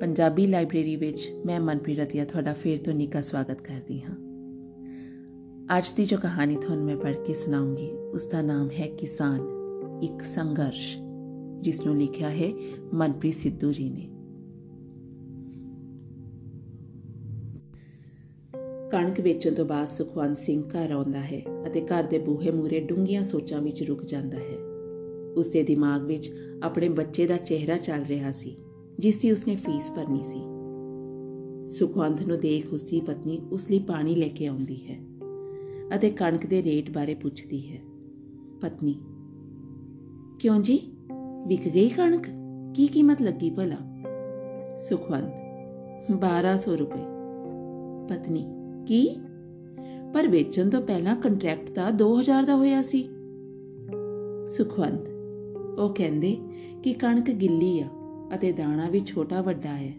Punjabi library ਵਿੱਚ ਮੈਂ ਮਨਪ੍ਰੀਤ ਰਤੀਆ ਤੁਹਾਡਾ ਫੇਰ ਤੋਂ ਨਿੱਘਾ ਸਵਾਗਤ ਕਰਦੀ ਹਾਂ। ਅੱਜ ਦੀ ਜੋ ਕਹਾਣੀ ਤੁਹਾਨੂੰ ਮੈਂ ਪੜ੍ਹ ਕੇ ਸੁਣਾਉਂਗੀ ਉਸ ਦਾ ਨਾਮ ਹੈ ਕਿਸਾਨ, ਇੱਕ ਸੰਘਰਸ਼ ਜਿਸ ਨੂੰ ਲਿਖਿਆ ਹੈ ਮਨਪ੍ਰੀਤ ਸਿੱਧੂ ਜੀ ਨੇ। ਕਣਕ ਵੇਚਣ ਤੋਂ ਬਾਅਦ ਸੁਖਵੰਤ ਸਿੰਘ ਘਰ ਆਉਂਦਾ ਹੈ ਅਤੇ ਘਰ ਦੇ ਬੂਹੇ ਮੂਰੇ ਡੂੰਘੀਆਂ ਸੋਚਾਂ ਵਿੱਚ ਰੁਕ ਜਾਂਦਾ ਹੈ। ਉਸ ਦੇ ਦਿਮਾਗ ਵਿੱਚ ਆਪਣੇ ਬੱਚੇ ਦਾ ਚਿਹਰਾ ਚੱਲ ਰਿਹਾ ਸੀ। ਜਿਸ ਦੀ ਉਸਨੇ ਫੀਸ ਭਰਨੀ ਸੀ। ਸੁਖਵੰਤ ਨੂੰ ਦੇਖ ਉਸ ਦੀ ਪਤਨੀ ਉਸ ਲਈ ਪਾਣੀ ਲੈ ਕੇ ਆਉਂਦੀ ਹੈ ਅਤੇ ਕਣਕ ਦੇ ਰੇਟ ਬਾਰੇ ਪੁੱਛਦੀ ਹੈ। ਪਤਨੀ, ਕਿਉਂ ਜੀ? ਵਿਕ ਗਈ ਕਣਕ? ਕੀ ਕੀਮਤ ਲੱਗੀ ਭਲਾ? ਸੁਖਵੰਤ 1200 ਰੁਪਏ। ਪਤਨੀ, ਕੀ? ਪਰ ਵੇਚਣ ਤੋਂ ਪਹਿਲਾਂ ਕੰਟਰੈਕਟ ਤਾਂ 2000 ਦਾ ਹੋਇਆ ਸੀ। ਸੁਖਵੰਤ, ਉਹ ਕਹਿੰਦੇ ਕਿ ਕਣਕ ਗਿੱਲੀ ਆ। ਅਤੇ ਦਾਣਾ ਵੀ ਛੋਟਾ ਵੱਡਾ ਹੈ।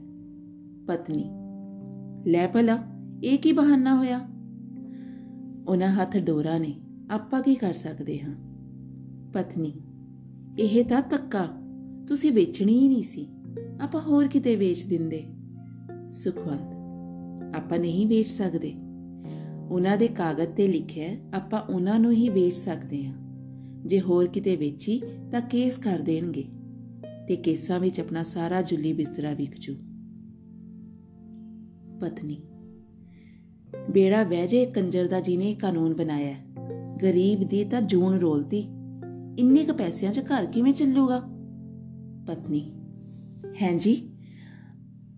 ਪਤਨੀ, ਲੈ ਭਲਾ, ਇਹ ਕੀ ਬਹਾਨਾ ਹੋਇਆ? ਉਹਨਾਂ ਹੱਥ ਡੋਰਾ ਨੇ, ਆਪਾਂ ਕੀ ਕਰ ਸਕਦੇ ਹਾਂ? ਪਤਨੀ, ਇਹ ਤਾਂ ਤੱਕਾ ਤੁਸੀਂ ਵੇਚਣੀ ਹੀ ਨਹੀਂ ਸੀ, ਆਪਾਂ ਹੋਰ ਕਿਤੇ ਵੇਚ ਦਿੰਦੇ। ਸੁਖਵੰਤ, ਆਪਾਂ ਨਹੀਂ ਵੇਚ ਸਕਦੇ। ਉਹਨਾਂ ਦੇ ਕਾਗਜ਼ ਤੇ ਲਿਖਿਆ, ਆਪਾਂ ਉਹਨਾਂ ਨੂੰ ਹੀ ਵੇਚ ਸਕਦੇ ਹਾਂ। ਜੇ ਹੋਰ ਕਿਤੇ ਵੇਚੀ, ਤਾਂ ਕੇਸ ਕਰ ਦੇਣਗੇ। ਤੇ ਕੇਸਾਂ ਵਿੱਚ ਆਪਣਾ ਸਾਰਾ ਜੁੱਲੀ ਬਿਸਤਰਾ ਵਿਕ ਜੂ। ਪਤਨੀ, ਬੇੜਾ ਵਹਿਜੇ ਕੰਜਰ ਦਾ ਜਿਹਨੇ ਕਾਨੂੰਨ ਬਣਾਇਆ ਗਰੀਬ ਦੀ ਤਾਂ ਜੂਨ ਰੋਲਤੀ। ਇੰਨੇ ਕ ਪੈਸਿਆਂ 'ਚ ਘਰ ਕਿਵੇਂ ਚੱਲੂਗਾ? ਪਤਨੀ, ਹੈ ਜੀ,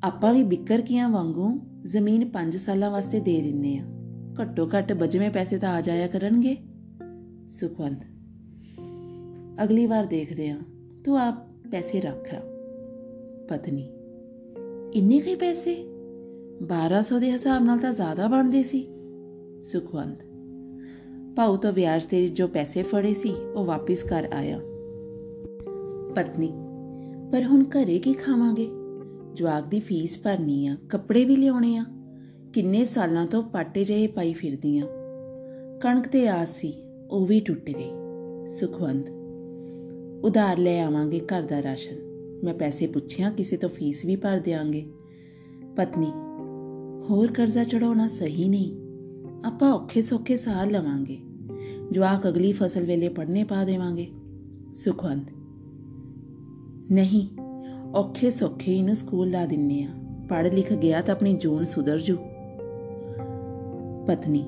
ਆਪਾਂ ਵੀ ਬਿੱਕਰ ਕੀਆਂ ਵਾਂਗੂ ਜ਼ਮੀਨ 5 ਸਾਲਾਂ ਵਾਸਤੇ ਦੇ ਦਿੰਨੇ ਆ। ਘੱਟੋ ਘੱਟ ਬਜਵੇਂ ਪੈਸੇ ਤਾਂ ਆ ਜਾਇਆ ਕਰਨਗੇ। ਸੁਖਵੰਤ, ਅਗਲੀ ਵਾਰ ਦੇਖਦੇ ਆ। ਤੂੰ ਆਪ ਪੈਸੇ ਰੱਖ ਪਤਨੀ, ਇੰਨੇ ਕਈ ਪੈਸੇ? 1200 ਦੇ ਹਿਸਾਬ ਨਾਲ ਤਾਂ ਜ਼ਿਆਦਾ ਬਣਦੇ ਸੀ। ਸੁਖਵੰਤ ਪਾਉ ਤੋਂ ਵਿਆਜ ਤੇ ਜੋ ਪੈਸੇ ਫੜੇ ਸੀ, ਉਹ ਵਾਪਸ ਕਰ ਆਇਆ। ਪਤਨੀ, ਪਰ ਹੁਣ ਘਰੇ ਕੀ ਖਾਵਾਂਗੇ? ਜਵਾਕ ਦੀ ਫੀਸ ਭਰਨੀ ਆ, ਕੱਪੜੇ ਵੀ ਲਿਆਉਣੇ ਆ। ਕਿੰਨੇ ਸਾਲਾਂ ਤੋਂ ਪਾਟੇ ਜਿਹੇ ਪਾਈ ਫਿਰਦੀਆਂ ਕਣਕ ਤੇ ਆਸ ਸੀ, ਉਹ ਵੀ ਟੁੱਟ ਗਈ। ਸੁਖਵੰਤ ਉਧਾਰ ਲੈ ਆਵਾਂਗੇ ਘਰ ਦਾ ਰਾਸ਼ਨ। ਮੈਂ ਪੈਸੇ ਪੁੱਛਿਆ, ਕਿਸੇ ਤੋਂ ਫੀਸ ਵੀ ਭਰ ਦੇਾਂਗੇ ਪਤਨੀ, ਹੋਰ ਕਰਜ਼ਾ ਚੜਾਉਣਾ ਸਹੀ ਨਹੀਂ। ਆਪਾਂ ਔਖੇ ਸੌਖੇ ਸਾਲ ਲਵਾਂਗੇ। ਜਵਾਕ ਅਗਲੀ ਫਸਲ ਵੇਲੇ ਪੜਨੇ ਪਾ ਦੇਵਾਂਗੇ। ਸੁਖਵੰਤ, ਨਹੀਂ, ਔਖੇ ਸੌਖੇ ਇਹਨੂੰ ਸਕੂਲ ਲਾ ਦਿੰਨੇ ਆ। ਪੜ ਲਿਖ ਗਿਆ ਤਾਂ ਆਪਣੀ ਜੂਨ ਸੁਧਰ ਜੂ। ਪਤਨੀ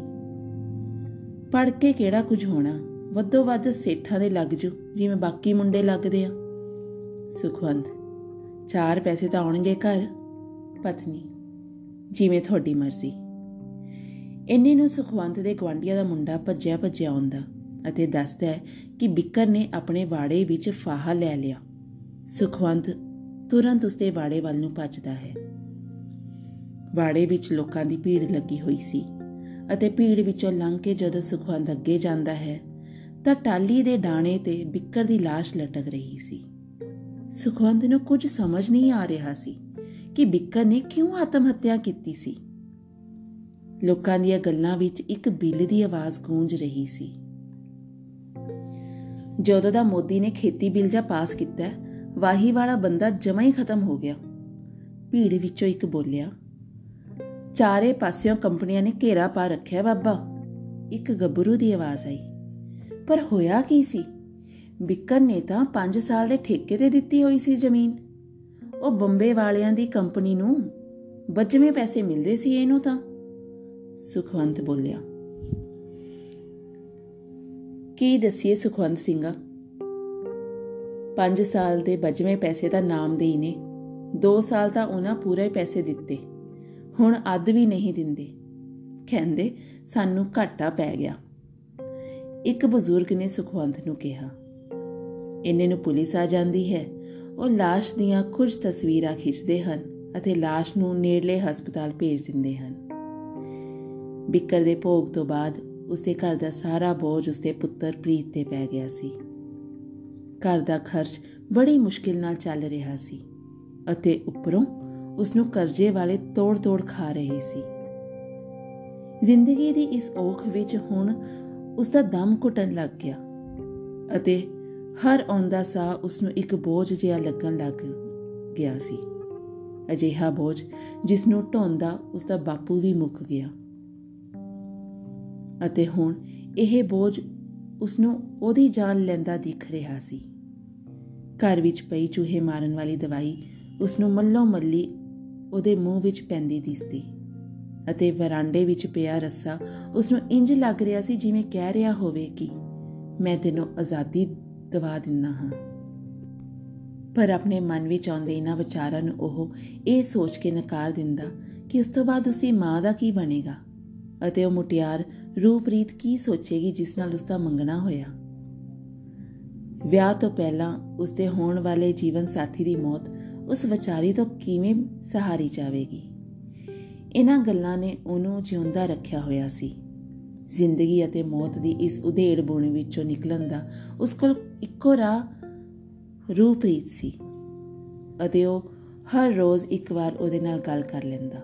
ਪੜ ਕੇ ਕਿਹੜਾ ਕੁਝ ਹੋਣਾ? ਵੱਧੋ ਵੱਧ ਸੇਠਾਂ ਦੇ ਲੱਗ ਜੂ ਜਿਵੇਂ ਬਾਕੀ ਮੁੰਡੇ ਲੱਗਦੇ ਆ। ਸੁਖਵੰਤ, ਚਾਰ ਪੈਸੇ ਤਾਂ ਆਉਣਗੇ ਘਰ। ਪਤਨੀ, ਜਿਵੇਂ ਤੁਹਾਡੀ ਮਰਜ਼ੀ। ਇੰਨੇ ਨੂੰ ਸੁਖਵੰਤ ਦੇ ਗਵਾਂਡੀਆਂ ਦਾ ਮੁੰਡਾ ਭੱਜਿਆ ਭੱਜਿਆ ਆਉਂਦਾ ਅਤੇ ਦੱਸਦਾ ਹੈ ਕਿ ਬਿੱਕਰ ਨੇ ਆਪਣੇ ਬਾੜੇ ਵਿੱਚ ਫਾਹਾ ਲੈ ਲਿਆ। ਸੁਖਵੰਤ ਤੁਰੰਤ ਉਸਦੇ ਬਾੜੇ ਵੱਲ ਨੂੰ ਭੱਜਦਾ ਹੈ। ਬਾੜੇ ਵਿੱਚ ਲੋਕਾਂ ਦੀ ਭੀੜ ਲੱਗੀ ਹੋਈ ਸੀ ਅਤੇ ਭੀੜ ਵਿੱਚੋਂ ਲੰਘ ਕੇ ਜਦੋਂ ਸੁਖਵੰਤ ਅੱਗੇ ਜਾਂਦਾ ਹੈ ਤਾਂ ਟਾਲੀ ਦੇ ਡਾਣੇ ਤੇ ਬਿੱਕਰ ਦੀ লাশ ਲਟਕ ਰਹੀ ਸੀ। ਸੁਖਵੰਤ ਨੂੰ ਕੁਝ ਸਮਝ ਨਹੀਂ ਆ ਰਿਹਾ ਸੀ ਕਿ ਬਿੱਕਰ ਨੇ ਕਿਉਂ ਆਤਮ ਹੱਤਿਆ ਕੀਤੀ ਸੀ। ਲੋਕਾਂ ਦੀਆਂ ਗੱਲਾਂ ਵਿੱਚ ਇੱਕ ਬਿੱਲ ਦੀ ਆਵਾਜ਼ ਗੂੰਜ ਰਹੀ ਸੀ। ਜਦੋਂ ਦਾ ਮੋਦੀ ਨੇ ਖੇਤੀ ਬਿੱਲ ਜਾਂ ਪਾਸ ਕੀਤਾ, ਵਾਹੀ ਵਾਲਾ ਬੰਦਾ ਜਮਾ ਹੀ ਖਤਮ ਹੋ ਗਿਆ। ਭੀੜ ਵਿੱਚੋਂ ਇੱਕ ਬੋਲਿਆ, ਚਾਰੇ ਪਾਸਿਓਂ ਕੰਪਨੀਆਂ ਨੇ ਘੇਰਾ ਪਾ ਰੱਖਿਆ ਬਾਬਾ। ਇੱਕ ਗੱਭਰੂ ਦੀ ਆਵਾਜ਼ ਆਈ। ਪਰ ਹੋਇਆ ਕੀ ਸੀ? ਬਿੱਕਰ ਨੇ ਤਾਂ 5 ਸਾਲ ਦੇ ਠੇਕੇ ਤੇ ਦਿੱਤੀ ਹੋਈ ਸੀ ਜ਼ਮੀਨ। ਉਹ ਬੰਬੇ ਵਾਲਿਆਂ ਦੀ ਕੰਪਨੀ ਨੂੰ ਬੱਜਵੇਂ ਪੈਸੇ ਮਿਲਦੇ ਸੀ ਇਹਨੂੰ ਤਾਂ। ਸੁਖਵੰਤ ਬੋਲਿਆ, ਕੀ ਦਸੀਏ ਸੁਖਵੰਤ ਸਿੰਘਾ? 5 ਸਾਲ ਦੇ ਬਜਵੇਂ ਪੈਸੇ ਦਾ ਨਾਮ ਦੇਈ ਨੇ। 2 ਸਾਲ ਤਾਂ ਉਹਨਾਂ ਪੂਰੇ ਪੈਸੇ ਦਿੱਤੇ। ਹੁਣ ਅੱਧ ਵੀ ਨਹੀਂ ਦਿੰਦੇ। ਕਹਿੰਦੇ, ਸਾਨੂੰ ਘਾਟਾ ਪੈ ਗਿਆ। ਇੱਕ ਬਜ਼ੁਰਗ ਨੇ ਸੁਖਵੰਤ ਨੂੰ ਕਿਹਾ ਇੰਨੇ ਨੂੰ ਪੁਲਿਸ ਆ ਜਾਂਦੀ ਹੈ ਉਹ লাশ ਦੀਆਂ ਕੁਝ ਤਸਵੀਰਾਂ ਖਿੱਚਦੇ ਹਨ ਅਤੇ লাশ ਨੂੰ ਨੇੜਲੇ ਹਸਪਤਾਲ ਭੇਜ ਦਿੰਦੇ ਹਨ ਬਿੱਕਰ ਦੇ ਭੋਗ ਤੋਂ ਬਾਅਦ ਉਸਦੇ ਘਰ ਦਾ ਸਾਰਾ ਬੋਝ ਉਸਦੇ ਪੁੱਤਰ ਪ੍ਰੀਤ ਤੇ ਪੈ ਗਿਆ ਸੀ ਘਰ ਦਾ ਖਰਚ ਬੜੀ ਮੁਸ਼ਕਿਲ ਨਾਲ ਚੱਲ ਰਿਹਾ ਸੀ ਅਤੇ ਉੱਪਰੋਂ ਉਸ ਨੂੰ ਕਰਜ਼ੇ ਵਾਲੇ ਤੋੜ-ਤੋੜ ਖਾ ਰਹੇ ਸੀ ਜ਼ਿੰਦਗੀ ਦੀ ਇਸ ਔਖ ਵਿੱਚ ਹੁਣ ਉਸ ਦਾ ਦਮ ਘੁੱਟਣ ਲੱਗ ਗਿਆ ਅਤੇ ਹਰ ਆਉਂਦਾ ਸਾਹ ਉਸ ਨੂੰ ਇੱਕ ਬੋਝ ਜਿਹਾ ਲੱਗਣ ਲੱਗ ਗਿਆ ਸੀ। ਅਜਿਹਾ ਬੋਝ ਜਿਸ ਨੂੰ ਢੋਂਦਾ ਉਸ ਦਾ ਬਾਪੂ ਵੀ ਮੁੱਕ ਗਿਆ। ਅਤੇ ਹੁਣ ਇਹ ਬੋਝ ਉਸ ਨੂੰ ਉਹਦੀ ਜਾਨ ਲੈਂਦਾ ਦਿਖ ਰਿਹਾ ਸੀ। ਘਰ ਵਿੱਚ ਪਈ ਚੂਹੇ ਮਾਰਨ ਵਾਲੀ ਦਵਾਈ ਉਸ ਨੂੰ ਮੱਲੋ ਮੱਲੀ ਉਹਦੇ ਮੂੰਹ ਵਿੱਚ ਪੈਂਦੀ ਦਿਸਦੀ। ਅਤੇ ਵਰਾਂਡੇ ਵਿੱਚ ਪਿਆ ਰੱਸਾ ਉਸ ਨੂੰ ਇੰਜ ਲੱਗ ਰਿਹਾ ਸੀ ਜਿਵੇਂ ਕਹਿ ਰਿਹਾ ਹੋਵੇ ਕਿ ਮੈਂ ਤੈਨੂੰ ਆਜ਼ਾਦੀ ਦਵਾ ਦਿੰਨਾ ਹਾਂ। ਪਰ ਆਪਣੇ ਮਨ ਵਿੱਚ ਆਉਂਦੇ ਇਹਨਾਂ ਵਿਚਾਰਾਂ ਨੂੰ ਉਹ ਇਹ ਸੋਚ ਕੇ ਨਕਾਰ ਦਿੰਦਾ ਕਿ ਉਸ ਤੋਂ ਬਾਅਦ ਉਸਦੀ ਮਾਂ ਦਾ ਕੀ ਬਣੇਗਾ ਅਤੇ ਉਹ ਮੁਟਿਆਰ ਰੂਪਰੀਤ ਕੀ ਸੋਚੇਗੀ ਜਿਸ ਨਾਲ ਉਸ ਦਾ ਮੰਗਣਾ ਹੋਇਆ। ਵਿਆਹ ਤੋਂ ਪਹਿਲਾਂ ਉਸ ਦੇ ਹੋਣ ਵਾਲੇ ਜੀਵਨ ਸਾਥੀ ਦੀ ਮੌਤ ਉਸ ਵਿਚਾਰੀ ਤੋਂ ਕਿਵੇਂ ਸਹਾਰੀ ਜਾਵੇਗੀ? ਇਹਨਾਂ ਗੱਲਾਂ ਨੇ ਉਹਨੂੰ ਜਿਉਂਦਾ ਰੱਖਿਆ ਹੋਇਆ ਸੀ। ਜ਼ਿੰਦਗੀ ਅਤੇ ਮੌਤ ਦੀ ਇਸ ਉਧੇੜ ਬੁਣੀ ਵਿੱਚੋਂ ਨਿਕਲਣ ਦਾ ਉਸ ਕੋਲ ਇੱਕੋ ਰਾਹ ਰੂਪਰੀਤ ਸੀ ਅਤੇ ਉਹ ਹਰ ਰੋਜ਼ ਇੱਕ ਵਾਰ ਉਹਦੇ ਨਾਲ ਗੱਲ ਕਰ ਲੈਂਦਾ।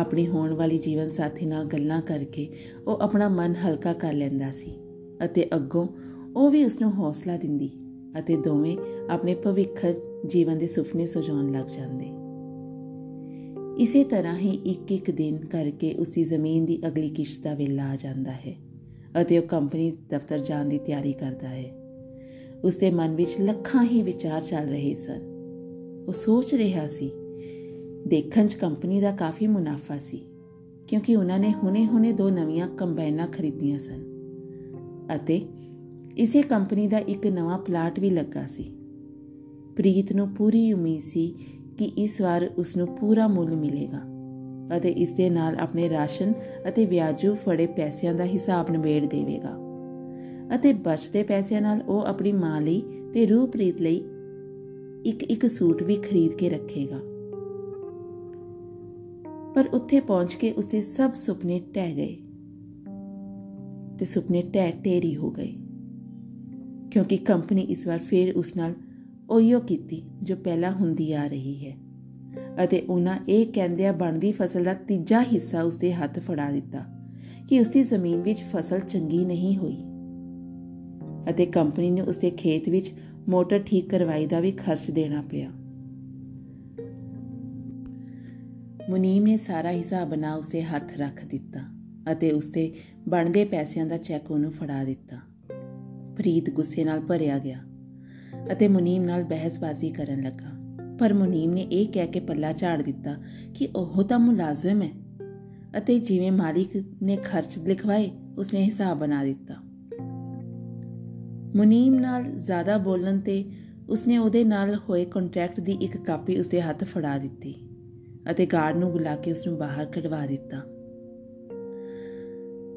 ਆਪਣੀ ਹੋਣ ਵਾਲੀ ਜੀਵਨ ਸਾਥੀ ਨਾਲ ਗੱਲਾਂ ਕਰਕੇ ਉਹ ਆਪਣਾ ਮਨ ਹਲਕਾ ਕਰ ਲੈਂਦਾ ਸੀ ਅਤੇ ਅੱਗੋਂ ਉਹ ਵੀ ਉਸ ਨੂੰ ਹੌਸਲਾ ਦਿੰਦੀ ਅਤੇ ਦੋਵੇਂ ਆਪਣੇ ਭਵਿੱਖ ਜੀਵਨ ਦੇ ਸੁਪਨੇ ਸਜਾਉਣ ਲੱਗ ਜਾਂਦੇ। ਇਸੇ ਤਰ੍ਹਾਂ ਹੀ ਇੱਕ ਇੱਕ ਦਿਨ ਕਰਕੇ ਉਸ ਦੀ ਜ਼ਮੀਨ ਦੀ ਅਗਲੀ ਕਿਸ਼ਤ ਦਾ ਵੇਲਾ ਆ ਜਾਂਦਾ ਹੈ ਅਤੇ ਉਹ ਕੰਪਨੀ ਦਫ਼ਤਰ ਜਾਣ ਦੀ ਤਿਆਰੀ ਕਰਦਾ ਹੈ। ਉਸ ਦੇ ਮਨ ਵਿੱਚ ਲੱਖਾਂ ਹੀ ਵਿਚਾਰ ਚੱਲ ਰਹੇ ਸਨ। ਉਹ ਸੋਚ ਰਿਹਾ ਸੀ, ਦੇਖਣ 'ਚ ਕੰਪਨੀ ਦਾ ਕਾਫੀ ਮੁਨਾਫਾ ਸੀ, ਕਿਉਂਕਿ ਉਹਨਾਂ ਨੇ ਹੁਣੇ-ਹੁਣੇ ਦੋ ਨਵੀਆਂ ਕੰਬਾਈਨਾਂ ਖਰੀਦੀਆਂ ਸਨ ਅਤੇ ਇਸੇ ਕੰਪਨੀ ਦਾ ਇੱਕ ਨਵਾਂ ਪਲਾਟ ਵੀ ਲੱਗਾ ਸੀ। ਪ੍ਰੀਤ ਨੂੰ ਪੂਰੀ ਉਮੀਦ ਸੀ ਕਿ ਇਸ ਵਾਰ ਉਸ ਨੂੰ ਪੂਰਾ ਮੁੱਲ ਮਿਲੇਗਾ ਅਤੇ ਇਸ ਦੇ ਨਾਲ ਆਪਣੇ ਰਾਸ਼ਨ ਅਤੇ ਵਿਆਜੂ ਫੜੇ ਪੈਸਿਆਂ ਦਾ ਹਿਸਾਬ ਨਿਬੇੜ ਦੇਵੇਗਾ। ਅਤੇ ਬਚਦੇ ਪੈਸਿਆਂ ਨਾਲ ਉਹ ਆਪਣੀ ਮਾਂ ਲਈ ਤੇ ਰੂਪਰੀਤ ਲਈ ਇੱਕ ਇੱਕ ਸੂਟ ਵੀ ਖਰੀਦ ਕੇ ਰੱਖੇਗਾ। ਪਰ ਉੱਥੇ ਪਹੁੰਚ ਕੇ ਉਸਦੇ ਸਭ ਸੁਪਨੇ ਟਹਿ ਗਏ ਤੇ ਸੁਪਨੇ ਟਹਿ ਟੇਰੀ ਹੋ ਗਏ ਕਿਉਂਕਿ ਕੰਪਨੀ ਇਸ ਵਾਰ ਫੇਰ ਉਸ ਨਾਲ ਉਹੀਓ ਕੀਤੀ ਜੋ ਪਹਿਲਾਂ ਹੁੰਦੀ ਆ ਰਹੀ ਹੈ। ਅਤੇ ਉਹਨਾਂ ਇਹ ਕਹਿੰਦਿਆਂ ਬਣਦੀ ਫਸਲ ਦਾ ਤੀਜਾ ਹਿੱਸਾ ਉਸਦੇ ਹੱਥ ਫੜਾ ਦਿੱਤਾ ਕਿ ਉਸਦੀ ਜ਼ਮੀਨ ਵਿੱਚ ਫਸਲ ਚੰਗੀ ਨਹੀਂ ਹੋਈ। ਅਤੇ ਕੰਪਨੀ ਨੇ ਉਸਦੇ ਖੇਤ ਵਿੱਚ ਮੋਟਰ ਠੀਕ ਕਰਵਾਈ ਦਾ ਵੀ ਖਰਚ ਦੇਣਾ ਪਿਆ। ਮੁਨੀਮ ਨੇ ਸਾਰਾ ਹਿਸਾਬ ਬਣਾ ਉਸਦੇ ਹੱਥ ਰੱਖ ਦਿੱਤਾ ਅਤੇ ਉਸਦੇ ਬਣਦੇ ਪੈਸਿਆਂ ਦਾ ਚੈੱਕ ਉਹਨੂੰ ਫੜਾ ਦਿੱਤਾ। ਪ੍ਰੀਤ ਗੁੱਸੇ ਨਾਲ ਭਰਿਆ ਗਿਆ। ਅਤੇ ਮੁਨੀਮ ਨਾਲ ਬਹਿਸਬਾਜ਼ੀ ਕਰਨ ਲੱਗਾ। ਪਰ ਮੁਨੀਮ ਨੇ ਇਹ ਕਹਿ ਕੇ ਪੱਲਾ ਝਾੜ ਦਿੱਤਾ ਕਿ ਉਹ ਤਾਂ ਮੁਲਾਜ਼ਮ ਹੈ ਅਤੇ ਜਿਵੇਂ ਮਾਲਿਕ ਨੇ ਖਰਚ ਲਿਖਵਾਏ, ਉਸਨੇ ਹਿਸਾਬ ਬਣਾ ਦਿੱਤਾ। ਮੁਨੀਮ ਨਾਲ ਜ਼ਿਆਦਾ ਬੋਲਣ ਤੇ ਉਸਨੇ ਉਹਦੇ ਨਾਲ ਹੋਏ ਕੰਟਰੈਕਟ ਦੀ ਇੱਕ ਕਾਪੀ ਉਸਦੇ ਹੱਥ ਫੜਾ ਦਿੱਤੀ ਅਤੇ ਗਾਰਡ ਨੂੰ ਬੁਲਾ ਕੇ ਉਸ ਨੂੰ ਬਾਹਰ ਕਢਵਾ ਦਿੱਤਾ।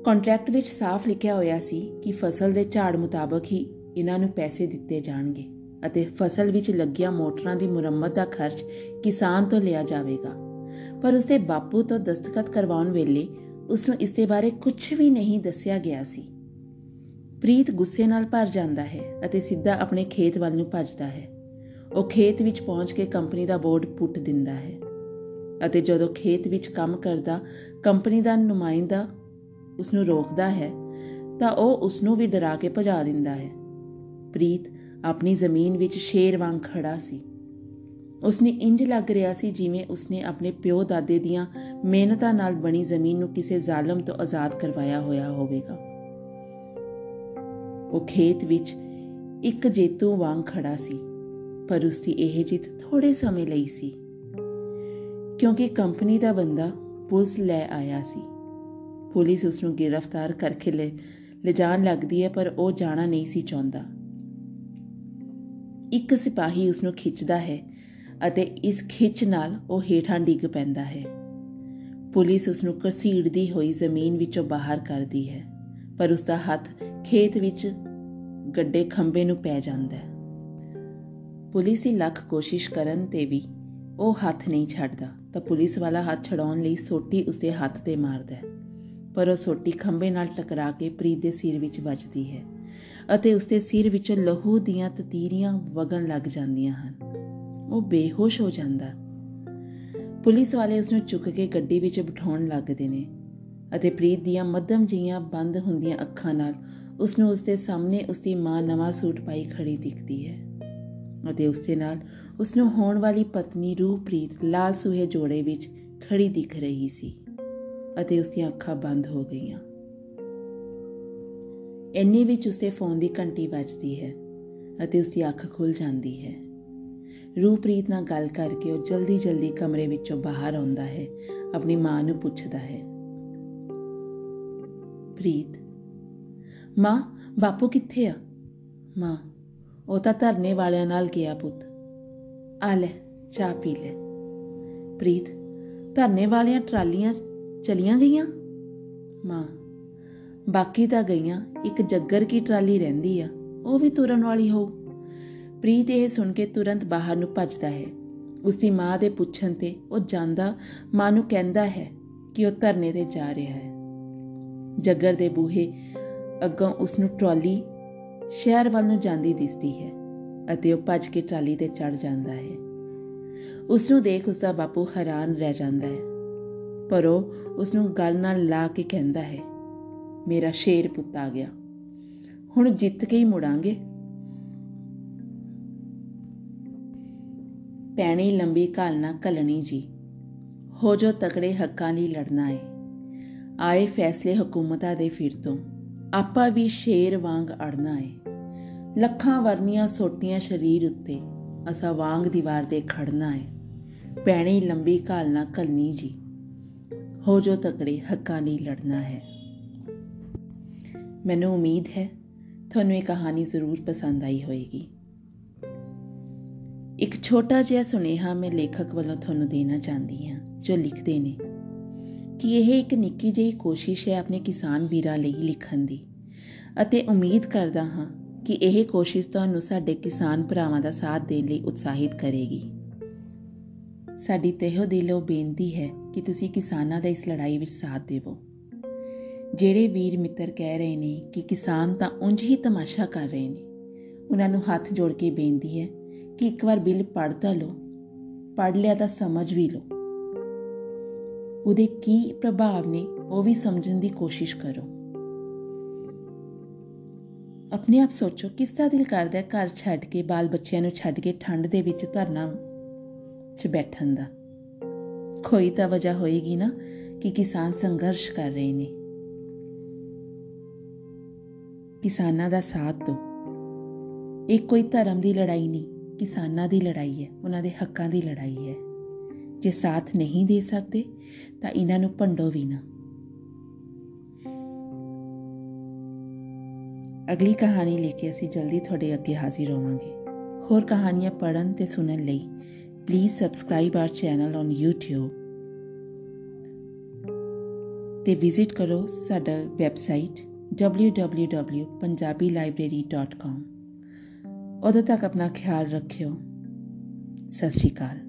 ਕੰਟਰੈਕਟ ਵਿੱਚ ਸਾਫ਼ ਲਿਖਿਆ ਹੋਇਆ ਸੀ ਕਿ ਫਸਲ ਦੇ ਝਾੜ ਮੁਤਾਬਕ ਹੀ ਇਹਨਾਂ ਨੂੰ ਪੈਸੇ ਦਿੱਤੇ ਜਾਣਗੇ ਅਤੇ ਫਸਲ ਵਿੱਚ ਲੱਗੀਆਂ ਮੋਟਰਾਂ ਦੀ ਮੁਰੰਮਤ ਦਾ ਖਰਚ ਕਿਸਾਨ ਤੋਂ ਲਿਆ ਜਾਵੇਗਾ। ਪਰ ਉਸਦੇ ਬਾਪੂ ਤੋਂ ਦਸਤਖਤ ਕਰਵਾਉਣ ਵੇਲੇ ਉਸ ਨੂੰ ਇਸ ਦੇ ਬਾਰੇ ਕੁਝ ਵੀ ਨਹੀਂ ਦੱਸਿਆ ਗਿਆ ਸੀ। ਪ੍ਰੀਤ ਗੁੱਸੇ ਨਾਲ ਭਰ ਜਾਂਦਾ ਹੈ ਅਤੇ ਸਿੱਧਾ ਆਪਣੇ ਖੇਤ ਵੱਲ ਨੂੰ ਭੱਜਦਾ ਹੈ। ਉਹ ਖੇਤ ਵਿੱਚ ਪਹੁੰਚ ਕੇ ਕੰਪਨੀ ਦਾ ਬੋਰਡ ਪੁੱਟ ਦਿੰਦਾ ਹੈ ਅਤੇ ਜਦੋਂ ਖੇਤ ਵਿੱਚ ਕੰਮ ਕਰਦਾ, ਕੰਪਨੀ ਦਾ ਨੁਮਾਇੰਦਾ ਉਸ ਨੂੰ ਰੋਕਦਾ ਹੈ ਤਾਂ ਉਹ ਉਸ ਨੂੰ ਵੀ ਡਰਾ ਕੇ ਭਜਾ ਦਿੰਦਾ ਹੈ। ਪ੍ਰੀਤ ਆਪਣੀ ਜ਼ਮੀਨ ਵਿੱਚ ਸ਼ੇਰ ਵਾਂਗ ਖੜਾ ਸੀ। ਉਸਨੇ ਇੰਜ ਲੱਗ ਰਿਹਾ ਸੀ ਜਿਵੇਂ ਉਸਨੇ ਆਪਣੇ ਪਿਓ ਦਾਦੇ ਦੀਆਂ ਮਿਹਨਤਾਂ ਨਾਲ ਬਣੀ ਜ਼ਮੀਨ ਨੂੰ ਕਿਸੇ ਜ਼ਾਲਮ ਤੋਂ ਆਜ਼ਾਦ ਕਰਵਾਇਆ ਹੋਇਆ ਹੋਵੇਗਾ। ਉਹ ਖੇਤ ਵਿੱਚ ਇੱਕ ਜੇਤੂ ਵਾਂਗ ਖੜਾ ਸੀ, ਪਰ ਉਸਦੀ ਇਹ ਜਿੱਤ ਥੋੜੇ ਸਮੇਂ ਲਈ ਸੀ, ਕਿਉਂਕਿ ਕੰਪਨੀ ਦਾ ਬੰਦਾ ਪੁਲਿਸ ਲੈ ਆਇਆ ਸੀ। ਪੁਲਿਸ ਉਸ ਨੂੰ ਗ੍ਰਿਫਤਾਰ ਕਰਕੇ ਲੈ, ਲਿਜਾਣ ਲੱਗਦੀ ਹੈ, ਪਰ ਉਹ ਜਾਣਾ ਨਹੀਂ ਸੀ ਚਾਹੁੰਦਾ। ਇੱਕ ਸਿਪਾਹੀ ਉਸ ਨੂੰ ਖਿੱਚਦਾ ਹੈ ਅਤੇ ਇਸ ਖਿੱਚ ਨਾਲ ਉਹ ਹੇਠਾਂ ਡਿੱਗ ਪੈਂਦਾ ਹੈ। ਪੁਲਿਸ ਉਸ ਨੂੰ ਘਸੀੜਦੀ ਹੋਈ ਜ਼ਮੀਨ ਵਿੱਚੋਂ ਬਾਹਰ ਕਰਦੀ ਹੈ, ਪਰ ਉਸ ਦਾ ਹੱਥ ਖੇਤ ਵਿੱਚ ਗੱਡੇ ਖੰਬੇ ਨੂੰ ਪੈ ਜਾਂਦਾ ਹੈ। ਪੁਲਿਸ ਹੀ ਲੱਖ ਕੋਸ਼ਿਸ਼ ਕਰਨ ਤੇ ਵੀ ਉਹ ਹੱਥ ਨਹੀਂ ਛੱਡਦਾ, ਤਾਂ ਪੁਲਿਸ ਵਾਲਾ ਹੱਥ ਛਡਾਉਣ ਲਈ ਸੋਟੀ ਉਸਦੇ ਹੱਥ ਤੇ ਮਾਰਦਾ ਹੈ, ਪਰ ਉਹ ਸੋਟੀ ਖੰਬੇ ਨਾਲ ਟਕਰਾ ਕੇ ਪ੍ਰੀਤ ਦੇ ਸਿਰ ਵਿੱਚ ਵੱਜਦੀ ਹੈ। ਅਤੇ ਉਸਦੇ ਸਿਰ ਵਿੱਚੋਂ ਲਹੂ ਦੀਆਂ ਤਤੀਰੀਆਂ ਵਗਣ ਲੱਗ ਜਾਂਦੀਆਂ ਹਨ। ਉਹ ਬੇਹੋਸ਼ ਹੋ ਜਾਂਦਾ। ਪੁਲਿਸ ਵਾਲੇ ਉਸ ਨੂੰ ਚੁੱਕ ਕੇ ਗੱਡੀ ਵਿੱਚ ਬਿਠਾਉਣ ਲੱਗਦੇ ਨੇ ਅਤੇ ਪ੍ਰੀਤ ਦੀਆਂ ਮੱਧਮ ਜੀਆਂ ਬੰਦ ਹੁੰਦੀਆਂ ਅੱਖਾਂ ਨਾਲ ਉਸ ਨੂੰ ਉਸਦੇ ਸਾਹਮਣੇ ਉਸਦੀ ਮਾਂ ਨਵਾਂ ਸੂਟ ਪਾਈ ਖੜੀ ਦਿਖਦੀ ਹੈ ਅਤੇ ਉਸ ਦੇ ਨਾਲ ਉਸ ਨੂੰ ਹੋਣ ਵਾਲੀ ਪਤਨੀ ਰੂਪ੍ਰੀਤ ਲਾਲ ਸੁਹੇ ਜੋੜੇ ਵਿੱਚ ਖੜੀ ਦਿਖ ਰਹੀ ਸੀ ਅਤੇ ਉਸ ਦੀਆਂ ਅੱਖਾਂ ਬੰਦ ਹੋ ਗਈਆਂ। ਇੰਨੇ ਵਿੱਚ ਉਸਦੇ ਫੋਨ ਦੀ ਘੰਟੀ ਵੱਜਦੀ ਹੈ ਅਤੇ ਉਸ ਦੀ ਅੱਖ ਖੁੱਲ ਜਾਂਦੀ ਹੈ। ਰੂਪ੍ਰੀਤ ਨਾਲ ਗੱਲ ਕਰਕੇ ਉਹ ਜਲਦੀ ਜਲਦੀ ਕਮਰੇ ਵਿੱਚੋਂ ਬਾਹਰ ਆਉਂਦਾ ਹੈ, ਆਪਣੀ ਮਾਂ ਨੂੰ ਪੁੱਛਦਾ ਹੈ। ਪ੍ਰੀਤ, ਮਾਂ, ਬਾਪੂ ਕਿੱਥੇ ਆ? ਮਾਂ, ਉਹ ਤਾਂ ਧਰਨੇ ਵਾਲਿਆਂ ਨਾਲ ਗਿਆ ਪੁੱਤ। ਆ ਲੈ, ਚਾਹ ਪੀ ਲੈ। ਪ੍ਰੀਤ, ਧਰਨੇ ਵਾਲਿਆਂ ਟਰਾਲੀਆਂ ਚਲੀਆਂ ਗਈਆਂ? ਮਾਂ ਬਾਕੀ ਤਾਂ ਗਈਆਂ, ਇੱਕ ਜੱਗਰ ਕੀ ਟਰਾਲੀ ਰਹਿੰਦੀ ਆ, ਉਹ ਵੀ ਤੁਰਨ ਵਾਲੀ ਹੋਊ ਪ੍ਰੀਤ ਇਹ ਸੁਣ ਕੇ ਤੁਰੰਤ ਬਾਹਰ ਨੂੰ ਭੱਜਦਾ ਹੈ। ਉਸ ਦੀ ਮਾਂ ਦੇ ਪੁੱਛਣ ਤੇ ਉਹ ਜਾਂਦਾ, ਮਾਂ ਨੂੰ ਕਹਿੰਦਾ ਹੈ ਕਿ ਉਹ ਧਰਨੇ ਤੇ ਜਾ ਰਿਹਾ ਹੈ। ਜੱਗਰ ਦੇ ਬੂਹੇ ਅੱਗੋਂ ਉਸ ਨੂੰ ਟਰਾਲੀ ਸ਼ਹਿਰ ਵੱਲ ਨੂੰ ਜਾਂਦੀ ਦਿਸਦੀ ਹੈ ਅਤੇ ਉਹ ਭੱਜ ਕੇ ਟਰਾਲੀ ਤੇ ਚੜ ਜਾਂਦਾ ਹੈ। ਉਸ ਨੂੰ ਦੇਖ ਉਸ ਦਾ ਬਾਪੂ ਹੈਰਾਨ ਰਹਿ ਜਾਂਦਾ ਹੈ। ਪਰ ਉਹ ਉਸ ਨੂੰ ਗੱਲ ਨਾਲ ਲਾ ਕੇ ਕਹਿੰਦਾ ਹੈ ਮੇਰਾ ਸ਼ੇਰ ਪੁੱਤ ਆ ਗਿਆ। ਹੁਣ ਜਿੱਤ ਕੇ ਹੀ ਮੁੜਾਂਗੇ। ਪੈਣੀ ਲੰਬੀ ਘਾਲਣਾ ਕਲਣੀ ਜੀ। ਹੋ ਜੋ ਤਕੜੇ ਹੱਕਾਂ ਲਈ ਲੜਨਾ ਏ। ਆਏ ਫੈਸਲੇ ਹਕੂਮਤਾਂ ਦੇ ਫਿਰ ਤੋਂ। ਆਪਾ ਵੀ ਸ਼ੇਰ ਵਾਂਗ ਅੜਨਾ ਏ। ਲੱਖਾਂ ਵਰਨੀਆਂ ਸੋਟੀਆਂ ਸ਼ਰੀਰ ਉੱਤੇ ਅਸਾ ਵਾਂਗ ਦੀਵਾਰ ਦੇ ਖੜਨਾ ਏ। ਪੈਣੀ ਲੰਬੀ ਘਾਲਣਾ ਕਲਨੀ ਜੀ। ਹੋ ਜੋ ਤਕੜੇ ਹੱਕਾਂ ਲਈ ਲੜਨਾ ਹੈ। ਮੈਨੂੰ ਉਮੀਦ ਹੈ ਤੁਹਾਨੂੰ ਇਹ ਕਹਾਣੀ ਜ਼ਰੂਰ ਪਸੰਦ ਆਈ ਹੋਵੇਗੀ ਇੱਕ ਛੋਟਾ ਜਿਹਾ ਸੁਨੇਹਾ ਮੈਂ ਲੇਖਕ ਵੱਲੋਂ ਤੁਹਾਨੂੰ ਦੇਣਾ ਚਾਹੁੰਦੀ ਹਾਂ, ਜੋ ਲਿਖਦੇ ਨੇ ਕਿ ਇਹ ਇੱਕ ਨਿੱਕੀ ਜਿਹੀ ਕੋਸ਼ਿਸ਼ ਹੈ ਆਪਣੇ ਕਿਸਾਨ ਵੀਰਾਂ ਲਈ ਲਿਖਣ ਦੀ ਅਤੇ ਉਮੀਦ ਕਰਦਾ ਹਾਂ ਕਿ ਇਹ ਕੋਸ਼ਿਸ਼ ਤੁਹਾਨੂੰ ਸਾਡੇ ਕਿਸਾਨ ਭਰਾਵਾਂ ਦਾ ਸਾਥ ਦੇਣ ਲਈ ਉਤਸ਼ਾਹਿਤ ਕਰੇਗੀ। ਸਾਡੀ ਤਹਿੋ ਦਿਲੋਂ ਬੇਨਤੀ ਹੈ ਕਿ ਤੁਸੀਂ ਕਿਸਾਨਾਂ ਦਾ ਇਸ ਲੜਾਈ ਵਿੱਚ ਸਾਥ ਦੇਵੋ। ਜਿਹੜੇ ਵੀਰ ਮਿੱਤਰ ਕਹਿ ਰਹੇ ਨੇ ਕਿ ਕਿਸਾਨ ਤਾਂ ਉਂਝ ਹੀ ਤਮਾਸ਼ਾ ਕਰ ਰਹੇ ਨੇ। ਉਹਨਾਂ ਨੂੰ ਹੱਥ ਜੋੜ ਕੇ ਬੇਨਤੀ ਹੈ ਕਿ ਇੱਕ ਵਾਰ ਬਿੱਲ ਪੜ੍ਹ ਤਾਂ ਲਓ, ਪੜ੍ਹ ਲਿਆ ਤਾਂ ਸਮਝ ਵੀ ਲਓ। ਉਹਦੇ ਕੀ ਪ੍ਰਭਾਵ ਨੇ ਉਹ ਵੀ ਸਮਝਣ ਦੀ ਕੋਸ਼ਿਸ਼ ਕਰੋ। ਆਪਣੇ ਆਪ ਸੋਚੋ, ਕਿਸ ਦਾ ਦਿਲ ਕਰਦਾ ਹੈ ਘਰ ਛੱਡ ਕੇ, ਬਾਲ ਬੱਚਿਆਂ ਨੂੰ ਛੱਡ ਕੇ ਠੰਡ ਦੇ ਵਿੱਚ ਧਰਨਾ 'ਚ ਬੈਠਣ ਦਾ? ਕੋਈ ਤਾਂ ਵਜ੍ਹਾ ਹੋਏਗੀ ਨਾ ਕਿ ਕਿਸਾਨ ਸੰਘਰਸ਼ ਕਰ ਰਹੇ ਨੇ। ਕਿਸਾਨਾਂ ਦਾ ਸਾਥ ਦਿਓ ਇਹ ਕੋਈ ਧਰਮ ਦੀ ਲੜਾਈ ਨਹੀਂ, ਕਿਸਾਨਾਂ ਦੀ ਲੜਾਈ ਹੈ, ਉਹਨਾਂ ਦੇ ਹੱਕਾਂ ਦੀ ਲੜਾਈ ਹੈ। ਜੇ ਸਾਥ ਨਹੀਂ ਦੇ ਸਕਦੇ, ਤਾਂ ਇਹਨਾਂ ਨੂੰ ਭੰਡੋ ਵੀ ਨਾ। ਅਗਲੀ ਕਹਾਣੀ ਲੈ ਕੇ ਅਸੀਂ ਜਲਦੀ ਤੁਹਾਡੇ ਅੱਗੇ ਹਾਜ਼ਰ ਹੋਵਾਂਗੇ। ਹੋਰ ਕਹਾਣੀਆਂ ਪੜਨ ਤੇ ਸੁਣਨ ਲਈ please subscribe our channel on YouTube ਤੇ ਵਿਜ਼ਿਟ ਕਰੋ ਸਾਡਾ ਵੈਬਸਾਈਟ www.punjabilibrary.com ਉਦੋਂ ਤੱਕ ਆਪਣਾ ਖਿਆਲ ਰੱਖਿਓ। ਸਤਿ ਸ਼੍ਰੀ ਅਕਾਲ।